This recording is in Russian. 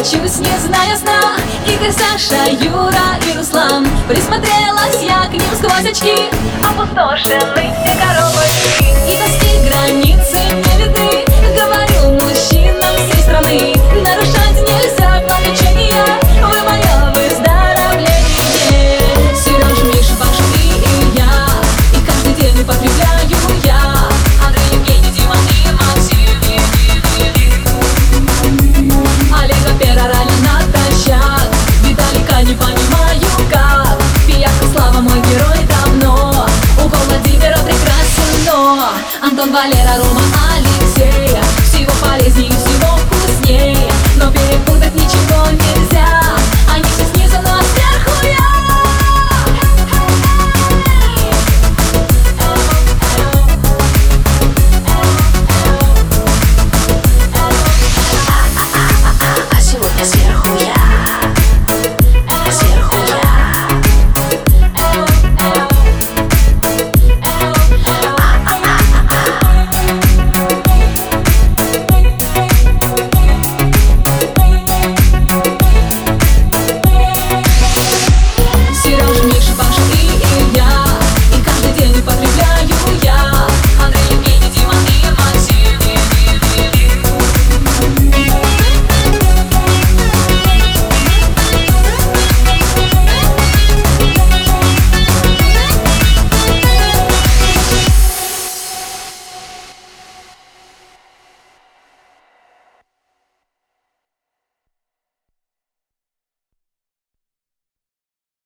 Мечусь, не зная сна Игорь, Саша, Юра и Руслан. Присмотрелась я к ним сквозь очки. Опустошены все коробочки И достиг границы не видны Tanto valer a Roma Aliceia Sigo o parezinho, sigo